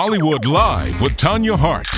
Hollywood Live with Tanya Hart.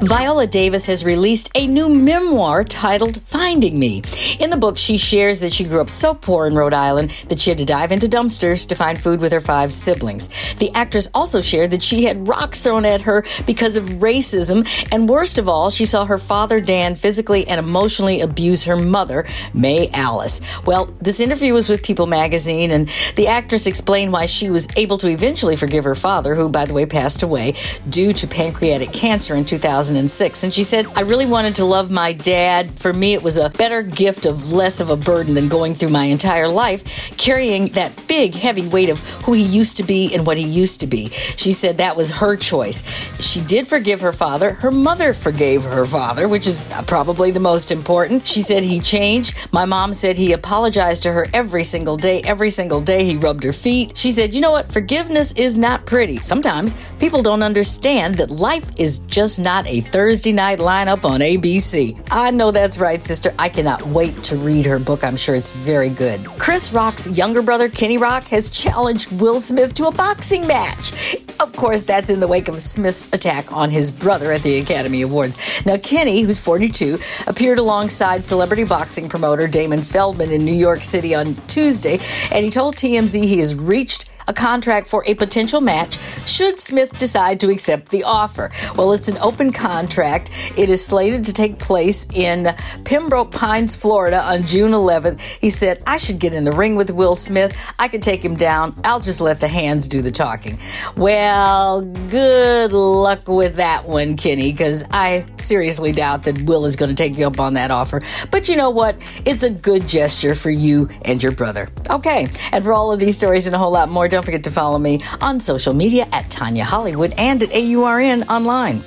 Viola Davis has released a new memoir titled Finding Me. In the book, she shares that she grew up so poor in Rhode Island that she had to dive into dumpsters to find food with her five siblings. The actress also shared that she had rocks thrown at her because of racism, and worst of all, she saw her father Dan physically and emotionally abuse her mother, Mae Alice. Well, this interview was with People magazine, and the actress explained why she was able to eventually forgive her father, who, by the way, passed away due to pancreatic cancer in 2006. And she said, I really wanted to love my dad. For me, it was a better gift of less of a burden than going through my entire life carrying that big, heavy weight of who he used to be and what he used to be. She said that was her choice. She did forgive her father. Her mother forgave her father, which is probably the most important. She said he changed. My mom said he apologized to her every single day. Every single day he rubbed her feet. She said, You know what? Forgiveness is not pretty. Sometimes people don't understand that life is just not a Thursday night lineup on ABC. I know that's right, sister. I cannot wait to read her book. I'm sure it's very good. Chris Rock's younger brother, Kenny Rock, has challenged Will Smith to a boxing match. Of course, that's in the wake of Smith's attack on his brother at the Academy Awards. Now, Kenny, who's 42, appeared alongside celebrity boxing promoter Damon Feldman in New York City on Tuesday, and he told TMZ he has reached a contract for a potential match should Smith decide to accept the offer. Well, it's an open contract. It is slated to take place in Pembroke Pines, Florida on June 11th. He said, I should get in the ring with Will Smith. I could take him down. I'll just let the hands do the talking. Well, good luck with that one, Kenny, because I seriously doubt that Will is going to take you up on that offer. But you know what? It's a good gesture for you and your brother. Okay. And for all of these stories and a whole lot more, don't forget to follow me on social media at Tanya Hollywood and at AURN online.